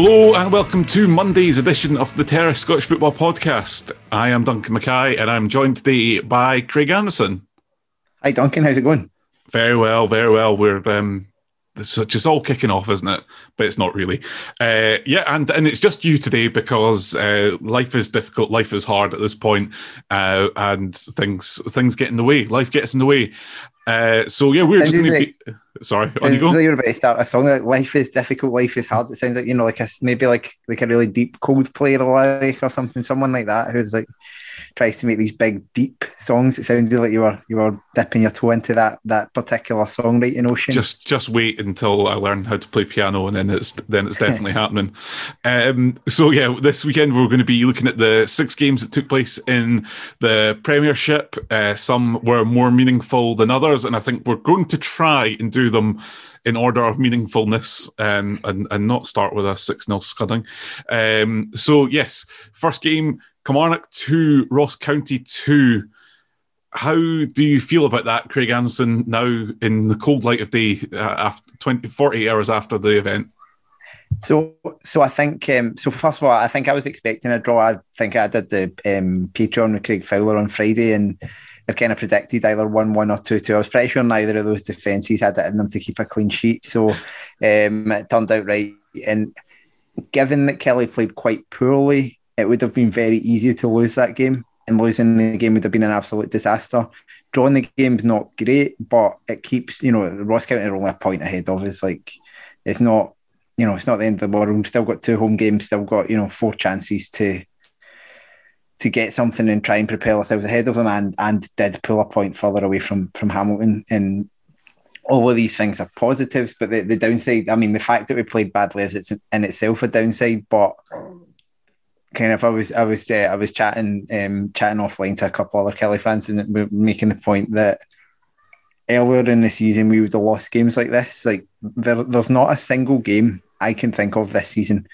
Hello and welcome to Monday's edition of the Terrace Scottish Football Podcast. I am Duncan Mackay and I'm joined today by Craig Anderson. Hi Duncan, how's it going? Very well, very well. We're um, it's just all kicking off, isn't it? But it's not really. Uh, yeah, and and it's just you today because uh, life is difficult, life is hard at this point, uh, and things things get in the way. Life gets in the way. Uh, so yeah, we're just going to be. Sorry, on you go. Like you're about to start a song like "Life is difficult, life is hard." It sounds like you know, like a maybe like like a really deep Coldplay lyric or something, someone like that who's like tries to make these big deep songs. It sounded like you were you were dipping your toe into that that particular songwriting ocean. Just just wait until I learn how to play piano, and then it's then it's definitely happening. Um, so yeah, this weekend we're going to be looking at the six games that took place in the Premiership. Uh, some were more meaningful than others, and I think we're going to try and do them in order of meaningfulness um, and, and not start with a 6 0 scudding. Um, so, yes, first game Kilmarnock 2, Ross County 2. How do you feel about that, Craig Anderson, now in the cold light of day, uh, after 20, 40 hours after the event? So, so I think. Um, so first of all, I think I was expecting a draw. I think I did the um, Patreon with Craig Fowler on Friday, and I've kind of predicted either one one or two two. I was pretty sure neither of those defences had it in them to keep a clean sheet. So, um, it turned out right. And given that Killie played quite poorly, it would have been very easy to lose that game, and losing the game would have been an absolute disaster. Drawing the game's not great, but it keeps you know Ross County are only a point ahead of us. Like it's not you know it's not the end of the world. We've still got two home games, still got you know four chances to to get something and try and propel ourselves ahead of them, and and did pull a point further away from from Hamilton. And all of these things are positives, but the, the downside, I mean, the fact that we played badly is it's in itself a downside, but kind of I was I was uh, I was chatting um, chatting offline to a couple other Killie fans and we making the point that earlier in the season we would have lost games like this. Like there, there's not a single game I can think of this season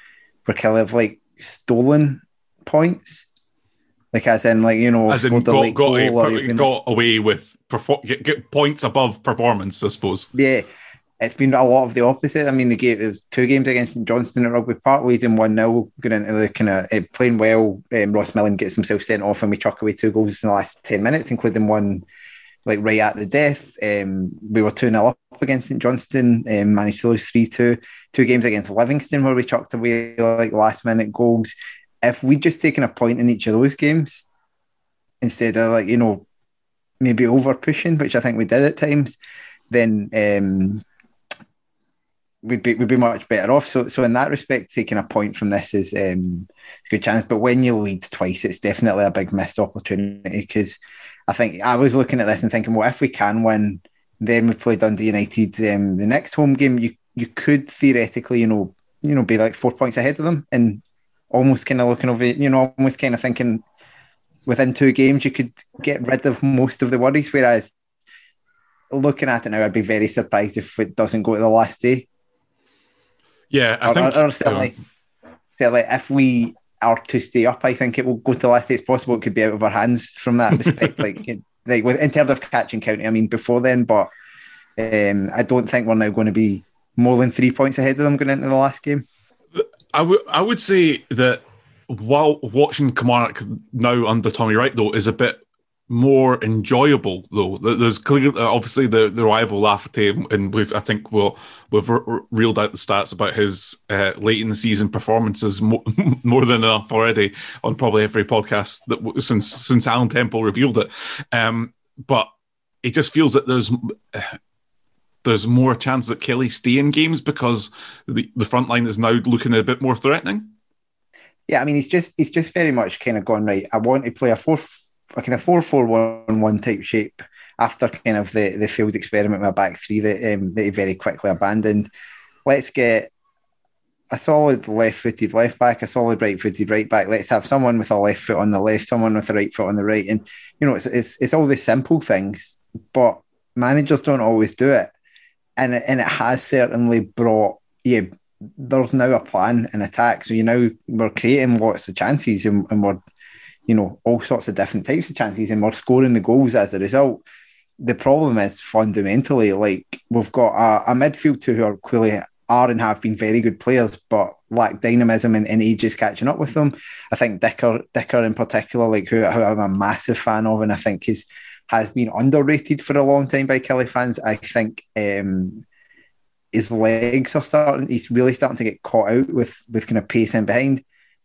where Killie have like stolen points. Like as in like you know as in got got, got away with perfor- get, get points above performance, I suppose. Yeah, it's been a lot of the opposite. I mean, the game was two games against St Johnstone at Rugby Park, leading one 0 going into the kind of uh, playing well. Um, Ross Millen gets himself sent off, and we chuck away two goals in the last ten minutes, including one like right at the death. Um, we were two 0 up against St Johnstone, um, managed to lose three two. Two games against Livingston where we chucked away like last minute goals. If we'd just taken a point in each of those games instead of like you know maybe over pushing, which I think we did at times, then. Um, we'd be we'd be much better off. So so in that respect, taking a point from this is um, a good chance. But when you lead twice, it's definitely a big missed opportunity because I think I was looking at this and thinking, well, if we can win, then we play Dundee United. Um, the next home game, you you could theoretically, you know, you know, be like four points ahead of them, and almost kind of looking over, you know, almost kind of thinking within two games you could get rid of most of the worries. Whereas looking at it now, I'd be very surprised if it doesn't go to the last day. Yeah, I think certainly, certainly if we are to stay up, I think it will go to the last day as possible. It could be out of our hands from that respect. like, like in terms of catching county, I mean, before then, but um, I don't think we're now going to be more than three points ahead of them going into the last game. I would I would say that while watching Kilmarnock now under Tommy Wright though is a bit more enjoyable though. There's clearly obviously the the rival Lafferty, and we've I think we'll we've re- reeled out the stats about his uh, late in the season performances more, more than enough already on probably every podcast that since since Alan Temple revealed it. Um, but it just feels that there's there's more chance that Killie stay in games because the, the front line is now looking a bit more threatening. Yeah, I mean, he's just he's just very much kind of gone right. I want to play a four, a kind of four four one one type shape after kind of the the field experiment with a back three that um, he very quickly abandoned. Let's get a solid left-footed left back, a solid right-footed right back. Let's have someone with a left foot on the left, someone with a right foot on the right, and you know, it's it's, it's all the simple things, but managers don't always do it and it, and it has certainly brought yeah. There's now a plan and attack, so you know we're creating lots of chances, and, and we're you know all sorts of different types of chances, and we're scoring the goals as a result. The problem is fundamentally like we've got a, a midfield two who are clearly are and have been very good players, but lack dynamism and, and age is catching up with them. I think Dicker, Dicker in particular, like who, who I'm a massive fan of, and I think is has been underrated for a long time by Killie fans. I think um, his legs are starting, he's really starting to get caught out with, with kind of pace in behind.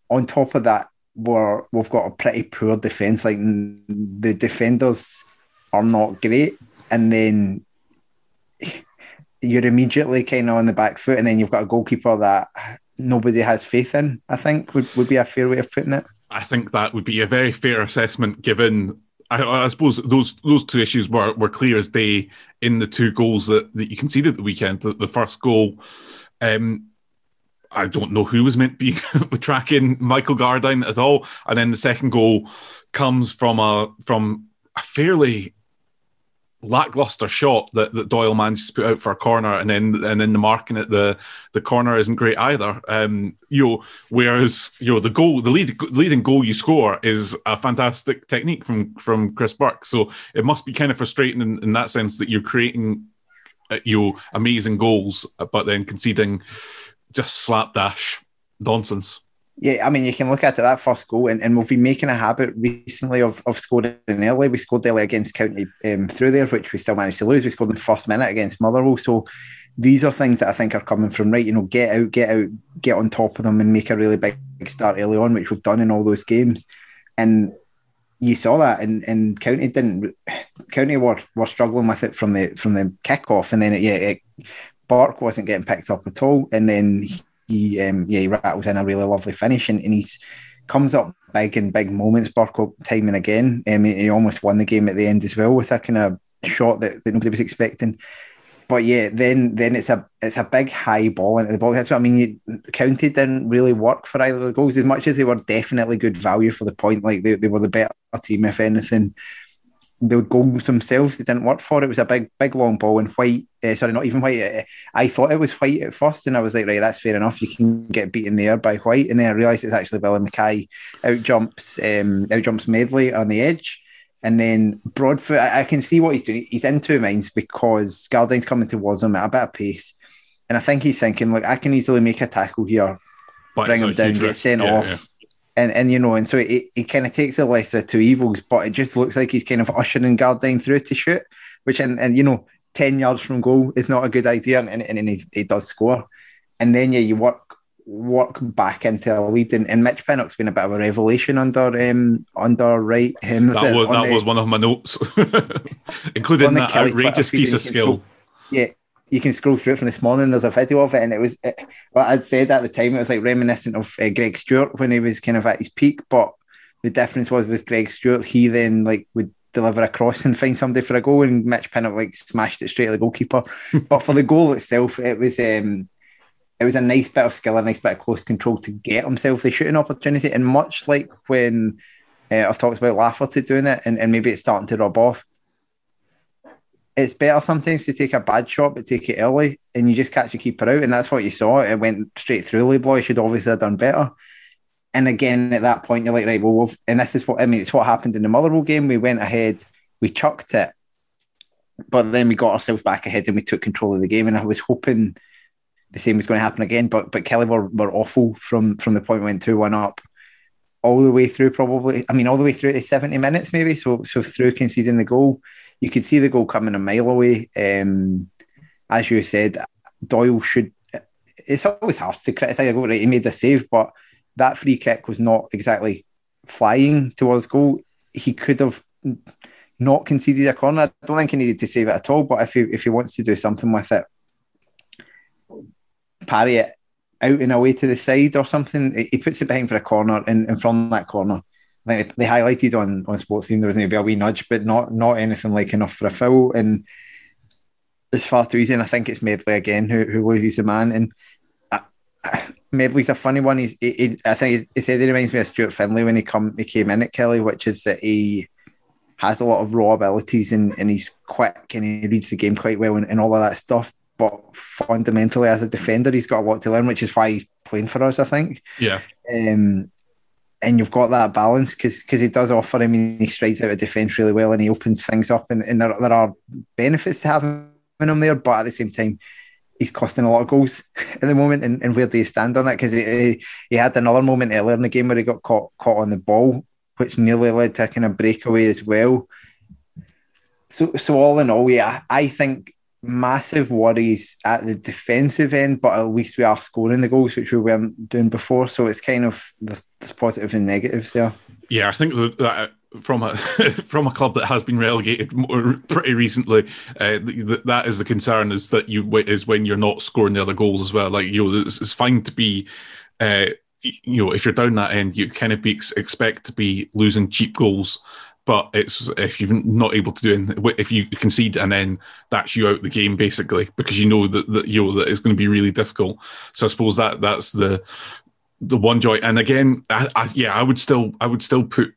On top of that, we're, we've got a pretty poor defence. Like the defenders are not great. And then you're immediately kind of on the back foot, and then you've got a goalkeeper that nobody has faith in. I think would, would be a fair way of putting it. I think that would be a very fair assessment given I, I, suppose those those two issues were, were clear as day in the two goals that, that you conceded the weekend. The, the first goal, um, I don't know who was meant to be tracking Michael Gardyne at all, and then the second goal comes from a from a fairly lackluster shot that, that Doyle manages to put out for a corner, and then and then the marking at the the corner isn't great either. Um, you know, whereas you know the goal, the lead, leading goal you score is a fantastic technique from from Chris Burke. So it must be kind of frustrating in, in that sense that you're creating uh, you know amazing goals, but then conceding just slapdash nonsense yeah, I mean, you can look at it, that first goal, and, and we've been making a habit recently of, of scoring early. We scored early against County um, through there, which we still managed to lose. We scored in the first minute against Motherwell. So these are things that I think are coming from right. You know, get out, get out, get on top of them, and make a really big start early on, which we've done in all those games. And you saw that, and, and County didn't. County were, were struggling with it from the from the kickoff, and then it, yeah, it, Burke wasn't getting picked up at all, and then he um, yeah he rattles in a really lovely finish and, and comes up big in big moments. Burko time and again. Um, he almost won the game at the end as well with a kind of shot that, that nobody was expecting. But yeah, then then it's a it's a big high ball into the box. That's what I mean. County didn't really work for either of the goals as much as they were definitely good value for the point. Like they, they were the better team, if anything the goals themselves they didn't work for. It was a big, big long ball and white. Uh, sorry, not even white. Uh, I thought it was white at first, and I was like, right, that's fair enough. You can get beaten there by white, and then I realised it's actually Billy Mackay out jumps, um, out jumps Medley on the edge, and then Broadfoot. I, I, can see what he's doing. He's in two minds because Gardyne's coming towards him at a bit of pace, and I think he's thinking, like, I can easily make a tackle here, but bring him down, get sent yeah, off. Yeah and and you know, and so it, it kind of takes the lesser of two evils, but it just looks like he's kind of ushering Gardyne through to shoot, which and and you know, ten yards from goal is not a good idea, and and, and he, he does score, and then yeah, you work work back into a lead, and, and Mitch Pinnock's been a bit of a revelation under um under Wright him. That was that the, was one of my notes, including that outrageous piece of skill. Yeah, you can scroll through it from this morning. There's a video of it, and it was it, well, I'd said at the time it was like reminiscent of uh, Greg Stewart when he was kind of at his peak. But the difference was with Greg Stewart, he then like would deliver a cross and find somebody for a goal, and Mitch Pinnock like smashed it straight at the goalkeeper. but for the goal itself, it was um, it was a nice bit of skill, a nice bit of close control to get himself the shooting opportunity. And much like when uh, I've talked about Lafferty doing it, and, and maybe it's starting to rub off. It's better sometimes to take a bad shot, but take it early, and you just catch your keeper out, and that's what you saw. It went straight through. Laidlaw should obviously have done better. And again, at that point, you're like, right, well, and this is what I mean. It's what happened in the Motherwell game. We went ahead, we chucked it, but then we got ourselves back ahead and we took control of the game. And I was hoping the same was going to happen again. But but Killie were, were awful from from the point we went two one up all the way through. Probably, I mean, all the way through to seventy minutes, maybe. So so through conceding the goal, you could see the goal coming a mile away. Um, as you said, Doyle should. It's always hard to criticise a goal. Right, he made a save, but that free kick was not exactly flying towards goal. He could have not conceded a corner. I don't think he needed to save it at all. But if he if he wants to do something with it, parry it out and away to the side or something. He puts it behind for a corner, and, and from that corner, I think they highlighted on on Sports Scene there was maybe a wee nudge, but not not anything like enough for a foul. And it's far too easy. And I think it's Medley again who who loses the man. And uh, Medley's a funny one. He's he, he, I think he, said he reminds me of Stuart Findlay when he come he came in at Killie, which is that he has a lot of raw abilities and, and he's quick and he reads the game quite well and, and all of that stuff but fundamentally as a defender, he's got a lot to learn, which is why he's playing for us. I think. Yeah. Um, and you've got that balance because because he does offer. I mean, he strides out of defence really well, and he opens things up, and, and there there are benefits to having him there, but at the same time. He's costing a lot of goals at the moment, and, and where do you stand on that? Because he, he had another moment earlier in the game where he got caught caught on the ball, which nearly led to a kind of breakaway as well. So, so all in all, yeah, I think massive worries at the defensive end, but at least we are scoring the goals, which we weren't doing before. So it's kind of there's, positives and negatives there. Yeah, I think that from a from a club that has been relegated pretty recently, uh, that is the concern is that you is when you're not scoring the other goals as well. Like you know, it's, it's fine to be. Uh, you know, if you're down that end, you kind of be expect to be losing cheap goals but it's if you're not able to do it, if you concede and then that's you out the game basically because you know that, that you know that it's going to be really difficult. So I suppose that that's the the one joy. And again, I, I, yeah, I would still I would still put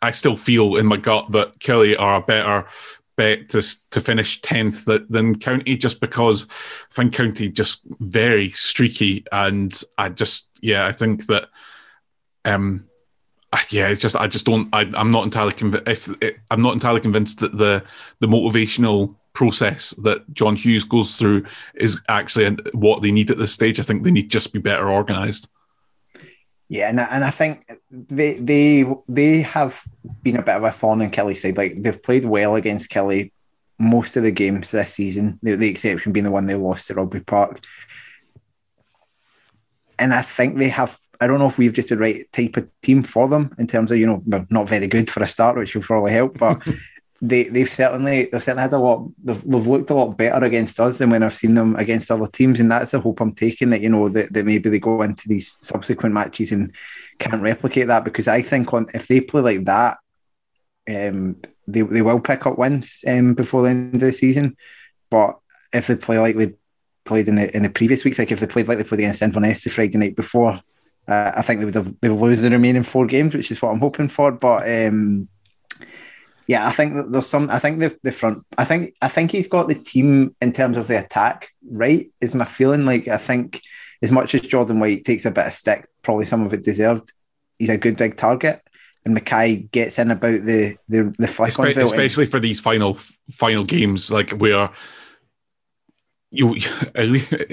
I still feel in my gut that Killie are a better bet to to finish tenth than County just because I think County just very streaky and I just yeah I think that um yeah, it's just I just don't. I, am not entirely convinced. If I'm not entirely convinced that the the motivational process that John Hughes goes through is actually what they need at this stage. I think they need just be better organised. Yeah, and I, and I think they they they have been a bit of a thorn in Killie's side. Like they've played well against Killie most of the games this season. The, the exception being the one they lost at Rugby Park. And I think they have I don't know if we've just the right type of team for them in terms of you know not very good for a start, which will probably help, but. they they've certainly they've certainly had a lot they've, they've, looked a lot better against us than when I've seen them against other teams and that's the hope I'm taking that you know that, that maybe they go into these subsequent matches and can't replicate that because I think on if they play like that um they, they will pick up wins um before the end of the season but if they play like they played in the in the previous weeks like if they played like they played against Inverness the Friday night before uh, I think they would have they would lose the remaining four games, which is what I'm hoping for. But um, yeah, I think that there's some. I think the the front. I think I think he's got the team in terms of the attack right. Is my feeling like I think as much as Jordan White takes a bit of stick, probably some of it deserved. He's a good big target, and Mackay gets in about the the the flick especially, especially for these final final games, like where you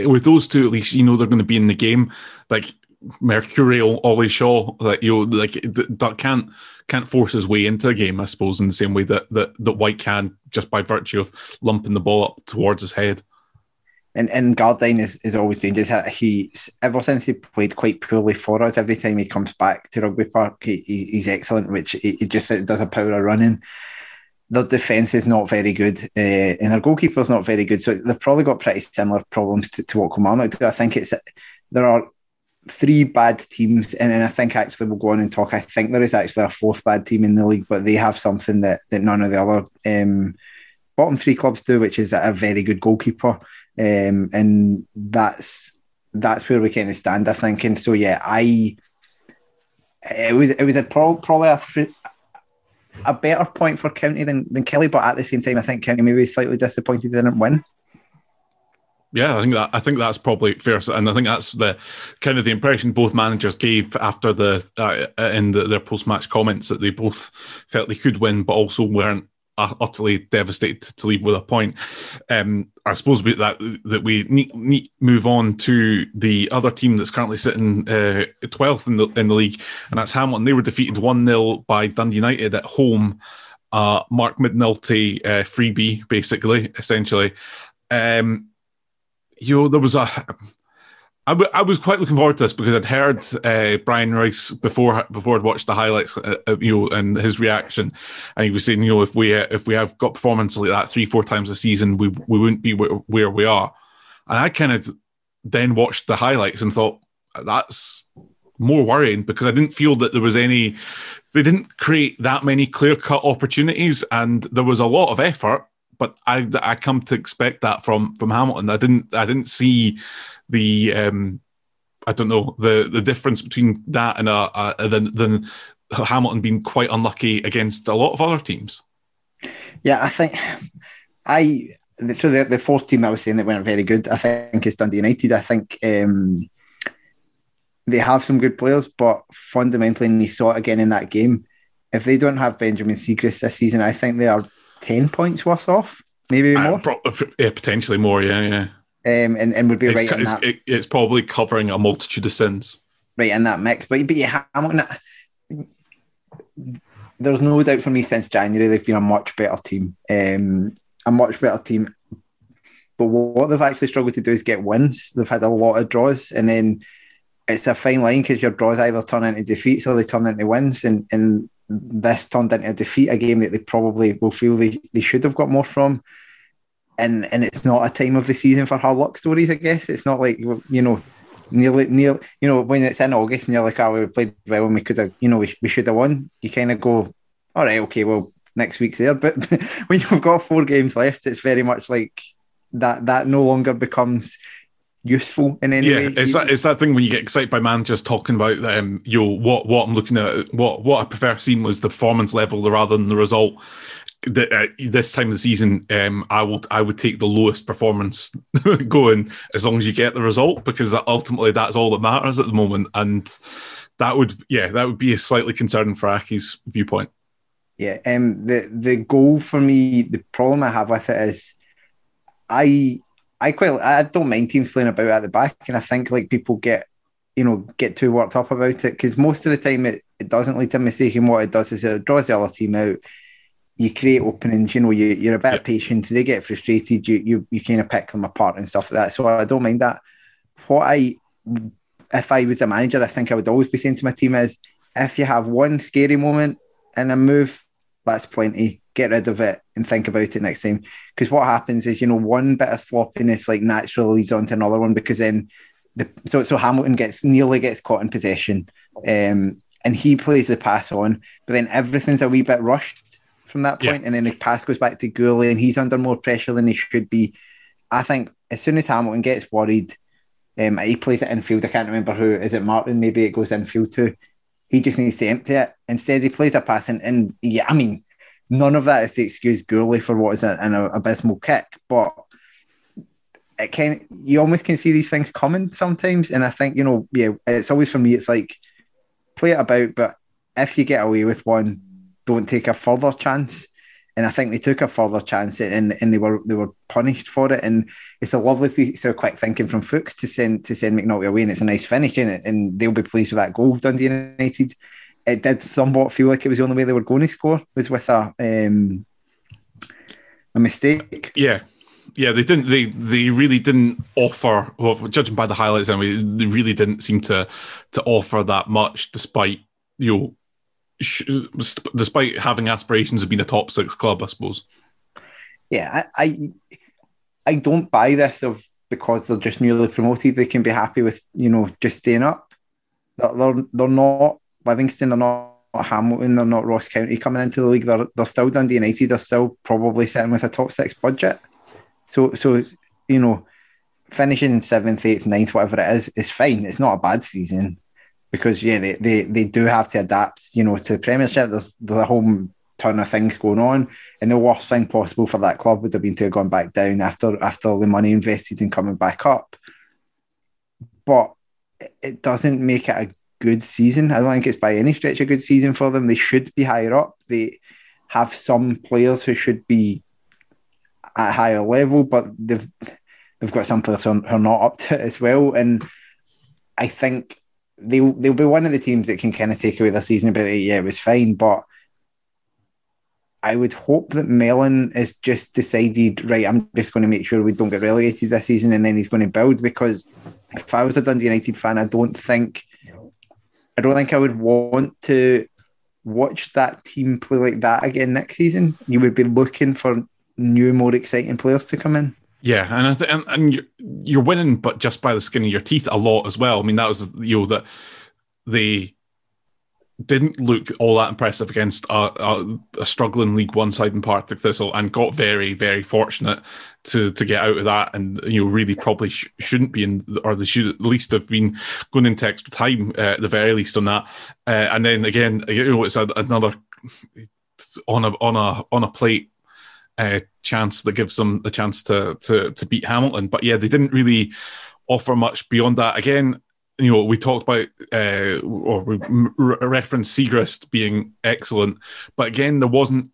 with those two at least you know they're going to be in the game. Like mercurial Ollie Shaw that you like that can't can't force his way into a game, I suppose, in the same way that that that White can just by virtue of lumping the ball up towards his head. And and Gardyne is, is always dangerous. He ever since he played quite poorly for us, every time he comes back to Rugby Park, he, he he's excellent. Which he, he just does a power of running. their defence is not very good, uh, and their goalkeeper's not very good. So they've probably got pretty similar problems to, to what Kilmarnock do. I think it's there are three bad teams, and then I think actually we'll go on and talk. I think there is actually a fourth bad team in the league, but they have something that that none of the other um, bottom three clubs do, which is a very good goalkeeper, um, and that's that's where we kind of stand. I think, and so yeah, I it was it was a pro, probably a a better point for County than, than Killie, but at the same time, I think County maybe slightly disappointed they didn't win. Yeah, I think that I think that's probably fair, and I think that's the kind of the impression both managers gave after the uh, in the, their post match comments that they both felt they could win, but also weren't utterly devastated to leave with a point. Um, I suppose we, that that we need, need move on to the other team that's currently sitting uh, twelfth uh, in the in the league, and that's Hamilton. They were defeated one 0 by Dundee United at home. Uh, Marc McNulty uh, freebie, basically, essentially. Um, you know, there was a I, w- I was quite looking forward to this because I'd heard uh, Brian Rice before before I'd watched the highlights, uh, you know, and his reaction, and he was saying, you know, if we uh, if we have got performance like that three four times a season, we we wouldn't be where we are. And I kind of then watched the highlights and thought that's more worrying because I didn't feel that there was any, they didn't create that many clear cut opportunities, and there was a lot of effort. But I I come to expect that from from Hamilton. I didn't I didn't see the um, I don't know the the difference between that and a, a than than Hamilton being quite unlucky against a lot of other teams. Yeah, I think I so the the fourth team I was saying that weren't very good. I think is Dundee United. I think um, they have some good players, but fundamentally, and you saw it again in that game. If they don't have Benjamin Siegrist this season, I think they are ten points worse off, maybe more. Uh, pro- yeah, potentially more. Yeah, yeah um, and, and would be it's, right. It's, it, it's, probably covering a multitude of sins. Right in that mix, but but yeah, Hamilton. There's no doubt for me since January they've been a much better team, um, a much better team. But what they've actually struggled to do is get wins. They've had a lot of draws, and then it's a fine line because your draws either turn into defeats or they turn into wins, and and this turned into a defeat, a game that they probably will feel they, they should have got more from and and it's not a time of the season for hard luck stories. I guess it's not like you know nearly near you know when it's in August and you're like, oh, we played well and we could have you know we, we should have won. You kind of go, all right, okay, well next week's there. But when you've got four games left, it's very much like that. That no longer becomes useful in any yeah, way. Yeah, it's that it's that thing when you get excited by managers talking about um, you know, what what I'm looking at, what what I prefer seeing was the performance level rather than the result the, uh, this time of the season, um, I would I would take the lowest performance going as long as you get the result because ultimately that's all that matters at the moment, and that would yeah that would be a slightly concerning for Accies viewpoint. Yeah, um, the the goal for me, the problem I have with it is, I I quite I don't mind teams playing about at the back, and I think like people get you know get too worked up about it because most of the time it, it doesn't lead to a mistake, and what it does is it draws the other team out you create openings, you know, you, you're a bit patient, they get frustrated, you, you you kind of pick them apart and stuff like that. So I don't mind that. What I, if I was a manager, I think I would always be saying to my team is, if you have one scary moment in a move, that's plenty. Get rid of it and think about it next time. Because what happens is, you know, one bit of sloppiness like naturally leads on to another one because then the so so Hamilton gets nearly gets caught in possession. Um, and he plays the pass on, but then everything's a wee bit rushed from that point, yeah. and then the pass goes back to Gourlay, and he's under more pressure than he should be. I think as soon as Hamilton gets worried, um, he plays it infield. I can't remember who is it. Martin, maybe it goes infield too. He just needs to empty it. Instead, he plays a pass, and, and yeah, I mean, none of that is to excuse Gourlay for what is an, abysmal kick, but it can you almost can see these things coming sometimes. And I think you know, yeah, it's always for me. It's like play it about, but if you get away with one, don't take a further chance. And I think they took a further chance and, and they were they were punished for it. And it's a lovely piece of quick thinking from Fuchs to send to send McNulty away, and it's a nice finish in it, and they'll be pleased with that goal. Dundee United. It did somewhat feel like it was the only way they were going to score was with a um, a mistake. Yeah, yeah, they didn't. They they really didn't offer. Well, judging by the highlights, anyway, they really didn't seem to to offer that much, despite you know despite having aspirations of being a top six club, I suppose. Yeah, I, I, I don't buy this of because they're just newly promoted, they can be happy with you know just staying up. They're they're not Livingston, they're not Hamilton, they're not Ross County coming into the league. They're they're still Dundee United. They're still probably sitting with a top six budget. So so you know, finishing seventh, eighth, ninth, whatever it is, is fine. It's not a bad season because yeah, they, they, they do have to adapt, you know, to the Premiership. There's there's a whole ton of things going on, and the worst thing possible for that club would have been to have gone back down after after the money invested in coming back up. But it doesn't make it a good season. I don't think it's by any stretch a good season for them. They should be higher up. They have some players who should be at higher level, but they've they've got some players who are not up to it as well. And I think they'll they'll be one of the teams that can kind of take away the season ability. Yeah, it was fine, but I would hope that Mellon has just decided, right, I'm just going to make sure we don't get relegated this season, and then he's going to build. Because if I was a Dundee United fan, I don't think, I don't think I would want to watch that team play like that again next season. You would be looking for new, more exciting players to come in. Yeah, and I th- and, and you're, you're winning, but just by the skin of your teeth a lot as well. I mean, that was you know that they didn't look all that impressive against a, a, a, struggling League One side in Partick Thistle, and got very, very fortunate to to get out of that. And you know, really probably sh- shouldn't be in, or they should at least have been going into extra time uh, at the very least on that. Uh, and then again, you know, it's a, another on a on a on a plate uh, chance that gives them a chance to to to beat Hamilton. But yeah, they didn't really offer much beyond that. Again, you know, we talked about uh, or we re- referenced Siegrist being excellent, but again, there wasn't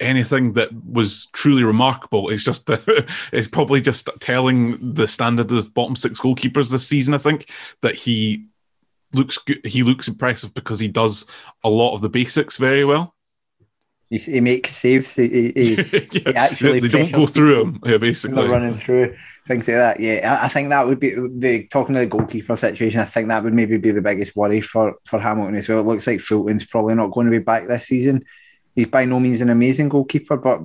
anything that was truly remarkable. It's just it's probably just telling the standard of bottom six goalkeepers this season. I think that he looks good. He looks impressive because he does a lot of the basics very well. He, he makes saves. He, he, yeah. he actually they don't go through him. Yeah, basically they're running through things like that. Yeah, I, I think that would be the talking to the goalkeeper situation. I think that would maybe be the biggest worry for for Hamilton as well. It looks like Fulton's probably not going to be back this season. He's by no means an amazing goalkeeper, but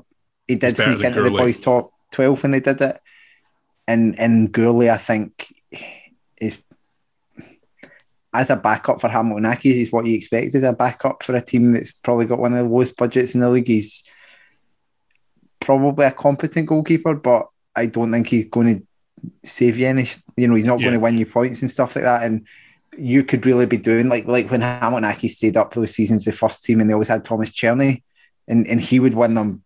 he did sneak into the boys' top twelve when they did it. And and Gourlay, I think, as a backup for Hamilton Accies is what you expect as a backup for a team that's probably got one of the lowest budgets in the league. He's probably a competent goalkeeper, but I don't think he's going to save you any. You know, he's not yeah. going to win you points and stuff like that. And you could really be doing like like when Hamilton stayed up those seasons, the first team, and they always had Tomas Cerny, and and he would win them.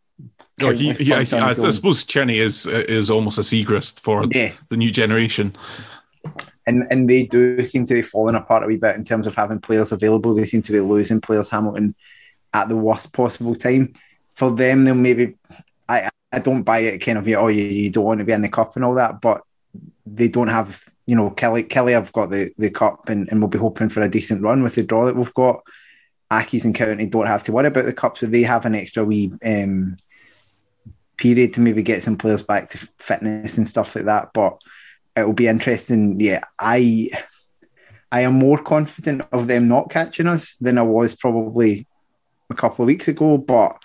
No, he, he I, I, I, suppose Cherny is is almost a Siegrist for yeah. the new generation and and they do seem to be falling apart a wee bit in terms of having players available. They seem to be losing players Hamilton at the worst possible time. For them, they'll maybe I I don't buy it kind of you oh you, you don't want to be in the cup and all that, but they don't have you know Killie Killie have got the the cup and, and we'll be hoping for a decent run with the draw that we've got. Accies and County don't have to worry about the cup, so they have an extra wee um, period to maybe get some players back to fitness and stuff like that. But it'll be interesting. Yeah, I I am more confident of them not catching us than I was probably a couple of weeks ago. But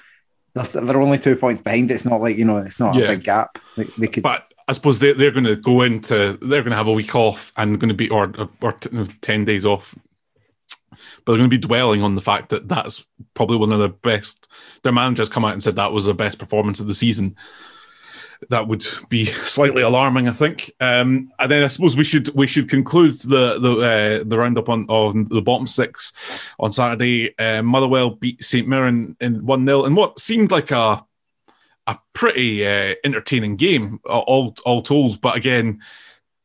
they're, they're only two points behind. It's not like you know, it's not yeah. a big gap. They, they could. But I suppose they, they're going to go into they're going to have a week off and going to be or or ten days off. But they're going to be dwelling on the fact that that's probably one of the best. Their managers come out and said that was the best performance of the season that would be slightly alarming, I think. Um, and then I suppose we should we should conclude the the uh, the roundup on on the bottom six on Saturday. Uh, Motherwell beat St Mirren in one 0 in what seemed like a a pretty uh, entertaining game, all all told. But again,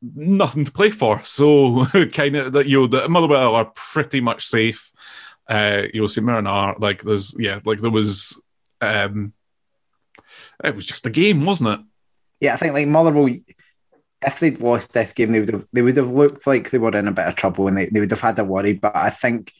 nothing to play for. So kind of that you know the Motherwell are pretty much safe. Uh, you know, St Mirren are like there's yeah like there was. Um, it was just a game, wasn't it? Yeah, I think like Motherwell, if they'd lost this game, they would have they would have looked like they were in a bit of trouble and they, they would have had a worry. But I think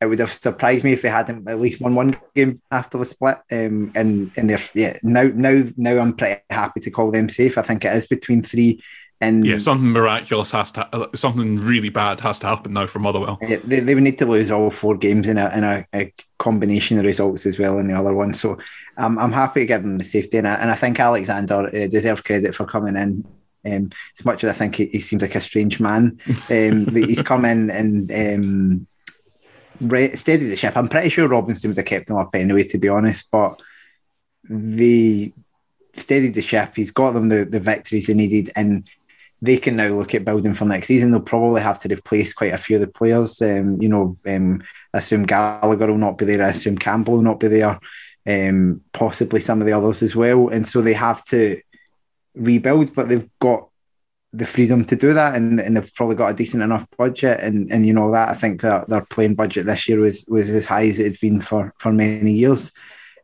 it would have surprised me if they hadn't at least won one game after the split. Um, and and they're yeah now now now I'm pretty happy to call them safe. I think it is between three And yeah, something miraculous has to, uh, something really bad has to happen now for Motherwell. Yeah, they, they would need to lose all four games in a in a, a combination of results as well in the other one. So I'm I'm happy to give them the safety, and I, and I think Alexander uh, deserves credit for coming in. Um, as much as I think he, he seems like a strange man, um, he's come in and um, re- steadied the ship. I'm pretty sure Robinson would have kept them up anyway, to be honest. But the steadied the ship. He's got them the, the victories they needed, and they can now look at building for next season. They'll probably have to replace quite a few of the players. Um, you know, um, I assume Gallagher will not be there. I assume Campbell will not be there. Um, possibly some of the others as well. And so they have to rebuild, but they've got the freedom to do that, and, and they've probably got a decent enough budget. And and you know that I think that their playing budget this year was was as high as it had been for for many years.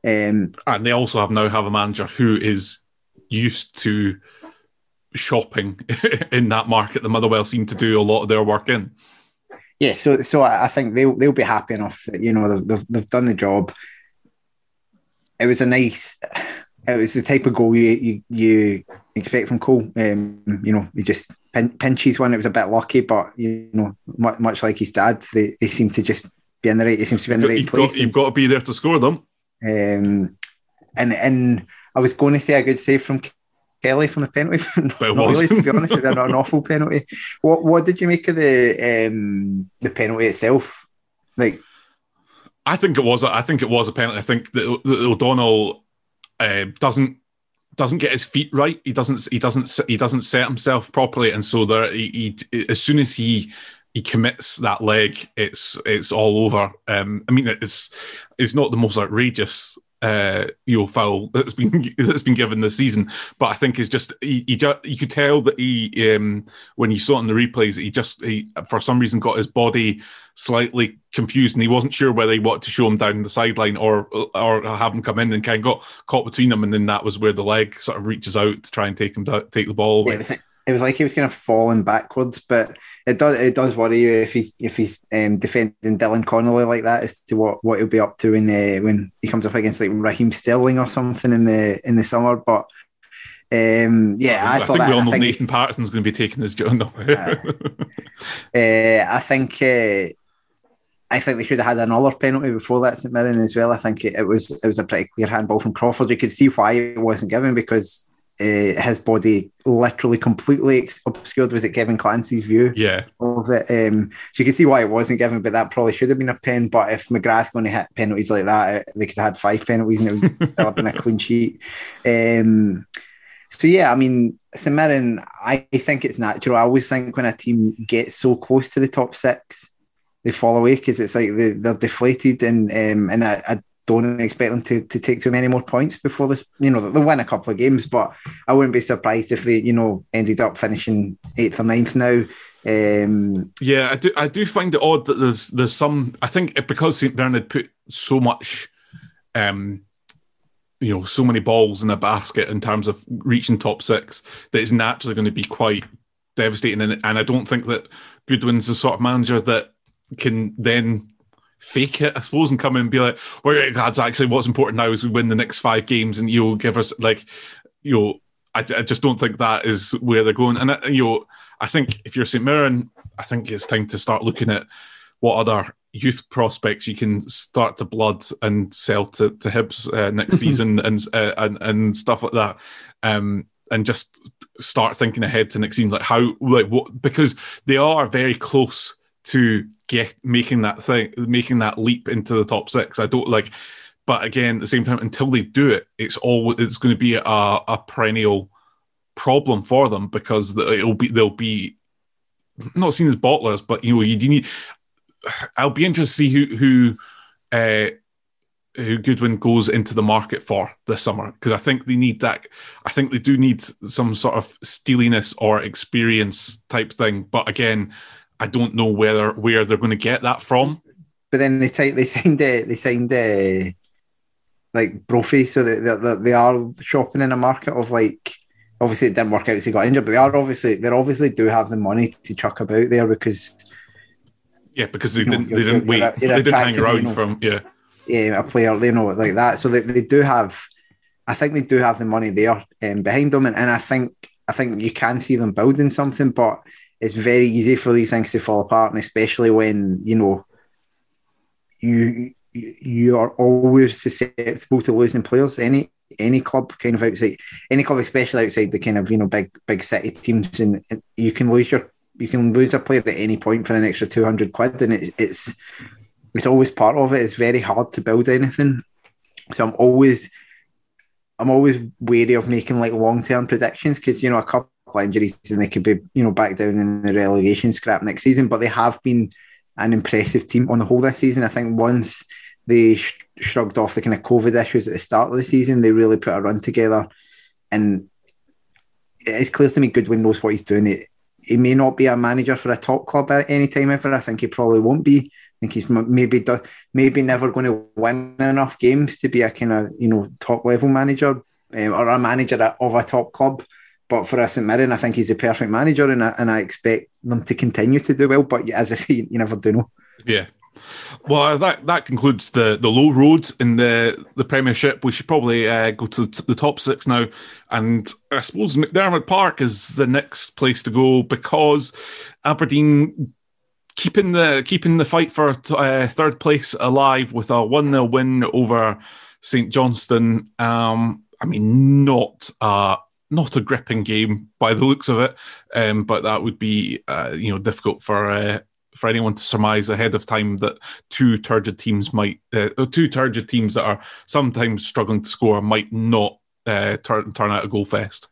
Um, and they also have now have a manager who is used to shopping in that market. The Motherwell seem to do a lot of their work in. Yeah, so so I think they'll they'll be happy enough that you know they've, they've, they've done the job. It was a nice. It was the type of goal you you, you expect from Cole. Um, you know, he just pin, pinches one. It was a bit lucky, but you know, much, much like his dad, they, they seem to just be in the right. He seems to be in the right you've place. Got, you've got to be there to score them. Um, and and I was going to say a good save from Kelly from the penalty. But it Not was. really, to be honest, it's an awful penalty. What what did you make of the um, the penalty itself? Like, I think it was. I think it was a penalty. I think that, that O'Donnell uh, doesn't doesn't get his feet right. He doesn't. He doesn't. He doesn't set himself properly, and so there. He, he as soon as he he commits that leg, it's it's all over. Um, I mean, it's it's not the most outrageous uh, you know foul that's been that's been given this season, but I think it's just he, he just you could tell that he um, when you saw it in the replays, he just he for some reason got his body slightly confused and he wasn't sure whether he wanted to show him down the sideline or or have him come in and kind of got caught between them, and then that was where the leg sort of reaches out to try and take him down, take the ball away. was, it was like he was kind of falling backwards, but it does it does worry you if he's if he's um, defending Dylan Connolly like that as to what, what he'll be up to when uh, when he comes up against like Raheem Sterling or something in the in the summer. But um, yeah, I, I, think that, we all I know think, Nathan Patterson's going to be taking his job. Uh, I think uh, I think they should have had another penalty before that St Mirren as well. I think it, it was it was a pretty clear handball from Crawford. You could see why it wasn't given because uh, his body literally completely obscured. Was it Kevin Clancy's view? yeah, of it. Um, so you can see why it wasn't given, but that probably should have been a pen. But if McGrath's going to hit penalties like that, they could have had five penalties and it would still have been a clean sheet. Um, so yeah, I mean, St Mirren, I think it's natural. I always think when a team gets so close to the top six, they fall away because it's like they, they're deflated, and um, and I, I don't expect them to, to take too many more points before this. You know, they'll win a couple of games, but I wouldn't be surprised if they, you know, ended up finishing eighth or ninth now. Um, Yeah, I do. I do find it odd that there's there's some. I think because St Mirren put so much, um, you know, so many balls in a basket in terms of reaching top six, that it's naturally going to be quite devastating. And, and I don't think that Goodwin's the sort of manager that can then fake it, I suppose, and come in and be like, "Well, that's actually what's important now is we win the next five games, and you'll give us like, you know." I, I just don't think that is where they're going. And uh, you know, I think if you're St Mirren, I think it's time to start looking at what other youth prospects you can start to blood and sell to to Hibs uh, next season and, uh, and and stuff like that. Um, and just start thinking ahead to next season, like how, like what, because they are very close to get making that thing, making that leap into the top six. I don't like, but again, at the same time, until they do it, it's all it's going to be a, a perennial problem for them because it'll be they'll be not seen as bottlers, but you know you need. I'll be interested to see who who uh, who Goodwin goes into the market for this summer because I think they need that. I think they do need some sort of steeliness or experience type thing. But again, I don't know whether where they're going to get that from. but then they say they signed uh, they signed uh, like Brophy, so they, they they are shopping in a market of like. Obviously, it didn't work out because he got injured, but they are obviously they obviously do have the money to chuck about there because Yeah, because they didn't. They didn't wait. you're They didn't hang attracted, you around know. from. Yeah. yeah, a player, you know, like that. So they, they do have, I think they do have the money there um, behind them. And, and I think I think you can see them building something, but it's very easy for these things to fall apart, and especially when you know you you are always susceptible to losing players. Any any club kind of outside any club, especially outside the kind of you know big big city teams, and, and you can lose your you can lose a player at any point for an extra two hundred quid, and it, it's it's always part of it. It's very hard to build anything, so I'm always I'm always wary of making like long term predictions because you know a couple of injuries and they could be you know back down in the relegation scrap next season, but they have been an impressive team on the whole this season. I think once they sh- shrugged off the kind of COVID issues at the start of the season, they really put a run together, and it's clear to me Goodwin knows what he's doing. It, he may not be a manager for a top club at any time ever. I think he probably won't be. I think he's maybe do, maybe never going to win enough games to be a kind of you know top level manager um, or a manager of a top club. But for a St Mirren, I think he's a perfect manager, and I, and I expect them to continue to do well. But as I say, you never do know. Yeah, well, that that concludes the, the low road in the, the Premiership. We should probably uh, go to the top six now, and I suppose McDiarmid Park is the next place to go because Aberdeen keeping the keeping the fight for uh, third place alive with a one 0 win over St Johnstone. Um, I mean, not not a gripping game by the looks of it, um, but that would be uh, you know difficult for uh, for anyone to surmise ahead of time that two turgid teams might, uh, two turgid teams that are sometimes struggling to score might not uh, turn turn out a goal fest.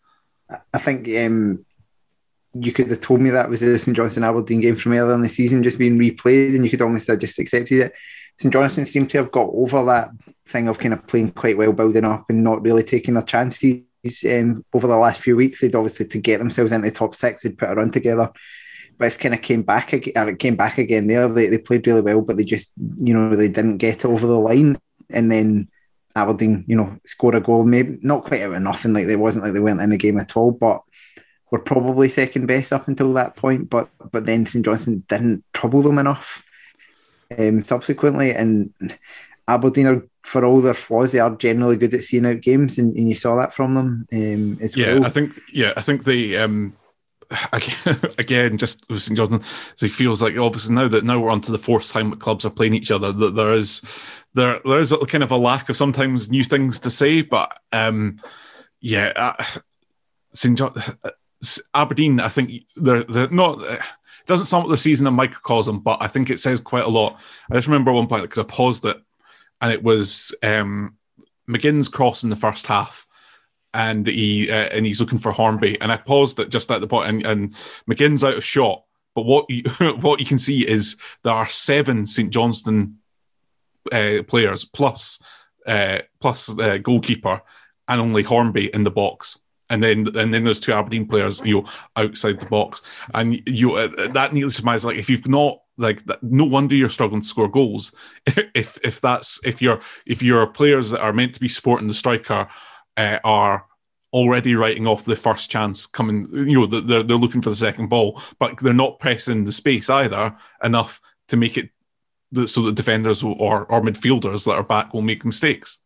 I think um, you could have told me that was the St Johnstone Aberdeen game from earlier in the season just being replayed, and you could almost have just accepted it. St Johnstone seem to have got over that thing of kind of playing quite well, building up, and not really taking their chances. Um, over the last few weeks, they'd obviously to get themselves into the top six, they'd put a run together West kind of came back again, it came back again there. They, they played really well, but they just, you know, they didn't get over the line. And then Aberdeen, you know, scored a goal, maybe not quite out of nothing. Like it wasn't like they weren't in the game at all, but were probably second best up until that point. But but then St Johnstone didn't trouble them enough. Um, subsequently, and Aberdeen are for all their flaws, they are generally good at seeing out games, and, and you saw that from them um, as yeah, well. I think yeah, I think they um, again, just with St Johnstone, it feels like obviously now that now we're on to the fourth time that clubs are playing each other, that there is there there is a kind of a lack of sometimes new things to say, but um, yeah, uh, St John, uh, Aberdeen, I think they're they're not. It doesn't sum up the season in microcosm, but I think it says quite a lot. I just remember one point because I paused it, and it was um, McGinn's cross in the first half and he uh, and he's looking for Hornby. And I paused it just at the point, and, and McGinn's out of shot. But what you what you can see is there are seven St Johnstone uh, players plus uh, plus the goalkeeper and only Hornby in the box. And then, and then there's two Aberdeen players, you know, outside the box, and you uh, that needless to like if you've not like no wonder you're struggling to score goals. If if that's if you're if your players that are meant to be supporting the striker uh, are already writing off the first chance coming. You know, they're they're looking for the second ball, but they're not pressing the space either enough to make it so that defenders or or midfielders that are back will make mistakes.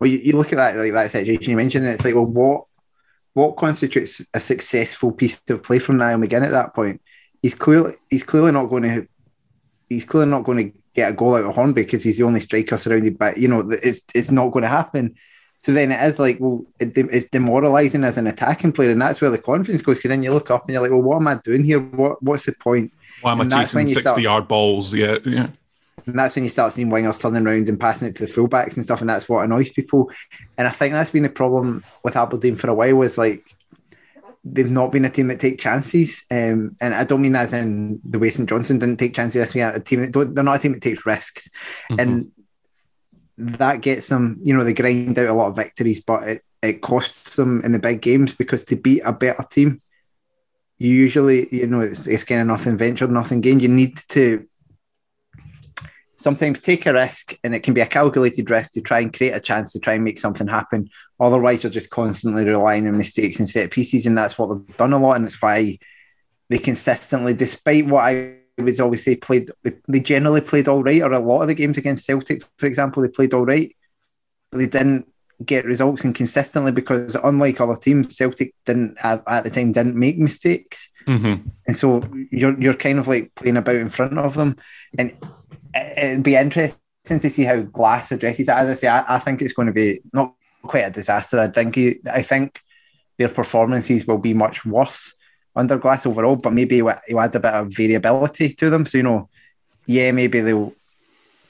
Well, you, you look at that like that situation you mentioned, and it's like, well, what what constitutes a successful piece of play from Niall McGinn at that point? He's clearly he's clearly not going to he's clearly not going to get a goal out of Hornby because he's the only striker surrounded by you know it's it's not going to happen. So then it is like, well, it, it's demoralising as an attacking player, and that's where the confidence goes. Because then you look up and you're like, well, what am I doing here? What What's the point? Why am I chasing sixty yard balls? Yeah, yeah. And that's when you start seeing wingers turning around and passing it to the fullbacks and stuff, and that's what annoys people. And I think that's been the problem with Aberdeen for a while. Was like they've not been a team that take chances, um, and I don't mean that as in the way St Johnstone didn't take chances. This a team that don't, they're not a team that takes risks, mm-hmm. and that gets them, you know, they grind out a lot of victories, but it, it costs them in the big games because to beat a better team, you usually, you know, it's, it's kind of nothing ventured, nothing gained. You need to sometimes take a risk, and it can be a calculated risk to try and create a chance to try and make something happen. Otherwise, you're just constantly relying on mistakes and set pieces, and that's what they've done a lot, and it's why they consistently, despite what I was obviously played. They generally played all right, or a lot of the games against Celtic, for example, they played all right, but they didn't get results and consistently because unlike other teams, Celtic didn't at, at the time didn't make mistakes, mm-hmm. and so you're you're kind of like playing about in front of them, and it'd be interesting to see how Glass addresses that. As I say, I, I think it's going to be not quite a disaster. I think he, I think their performances will be much worse under Glass overall, but maybe he'll add a bit of variability to them. So you know, yeah, maybe they'll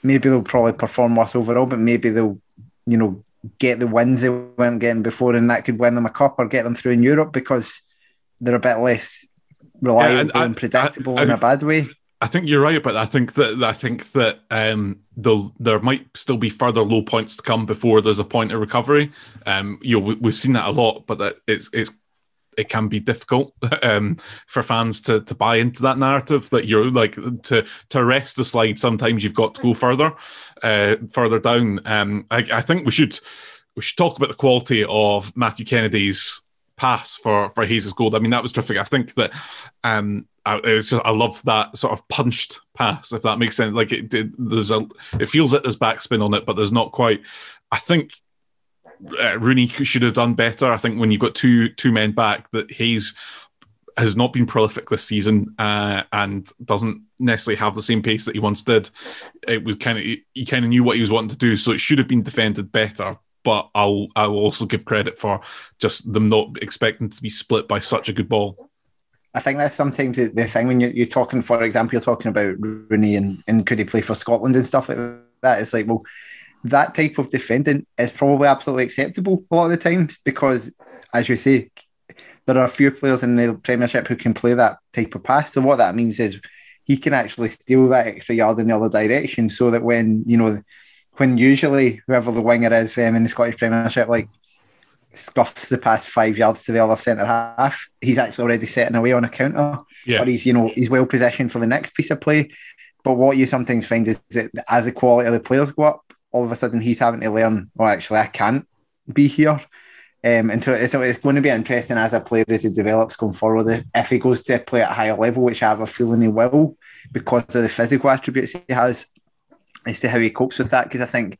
maybe they'll probably perform worse overall, but maybe they'll you know get the wins they weren't getting before, and that could win them a cup or get them through in Europe because they're a bit less reliable yeah, and, and, predictable I, I, in a bad way. I think you're right, but I think that I think that um, there might still be further low points to come before there's a point of recovery. Um, you know, we, have seen that a lot, but that it's it's it can be difficult um, for fans to to buy into that narrative that you're like to to arrest the slide. Sometimes you've got to go further, uh, further down. Um, I, I think we should we should talk about the quality of Matthew Kennedy's pass for for Hayes' goal. I mean, that was terrific. I think that um, I, just, I love that sort of punched pass, if that makes sense. Like it, it there's a, it feels like there's backspin on it, but there's not quite. I think uh, Rooney should have done better. I think when you've got two two men back, that Hayes has not been prolific this season uh, and doesn't necessarily have the same pace that he once did. It was kind of he kind of knew what he was wanting to do, so it should have been defended better. But I'll I'll also give credit for just them not expecting to be split by such a good ball. I think that's sometimes the, thing when you're, you're, talking, for example, you're talking about Rooney and, and could he play for Scotland and stuff like that. It's like, well, that type of defending is probably absolutely acceptable a lot of the times because, as you say, there are a few players in the Premiership who can play that type of pass. So what that means is he can actually steal that extra yard in the other direction, so that when you know, when usually whoever the winger is um, in the Scottish Premiership, like scuffs the pass five yards to the other centre half, he's actually already setting away on a counter. Yeah. Or he's, you know, he's well positioned for the next piece of play. But what you sometimes find is that as the quality of the players go up, all of a sudden he's having to learn, well, actually, I can't be here. Um, and so it's, it's, going to be interesting as a player as he develops going forward. If he goes to play at a higher level, which I have a feeling he will, because of the physical attributes he has, as to how he copes with that. Because I think,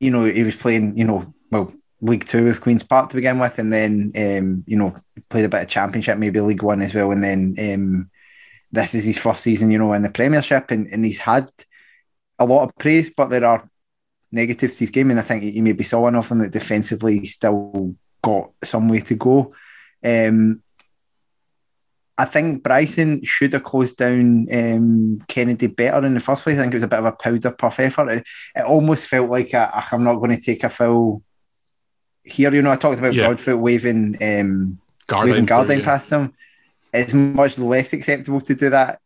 you know, he was playing, you know, well, League Two with Queens Park to begin with, and then um, you know played a bit of Championship, maybe League One as well, and then um, this is his first season, you know, in the Premiership, and, and he's had a lot of praise, but there are negatives to his game, and I think you maybe saw one of them that defensively he still got some way to go. Um, I think Bryson should have closed down um, Kennedy better in the first place. I think it was a bit of a powder puff effort. It, it almost felt like i am not going to take a foul here. You know, I talked about yeah. Broadfoot waving um, waving Gardyne yeah. past him. It's much less acceptable to do that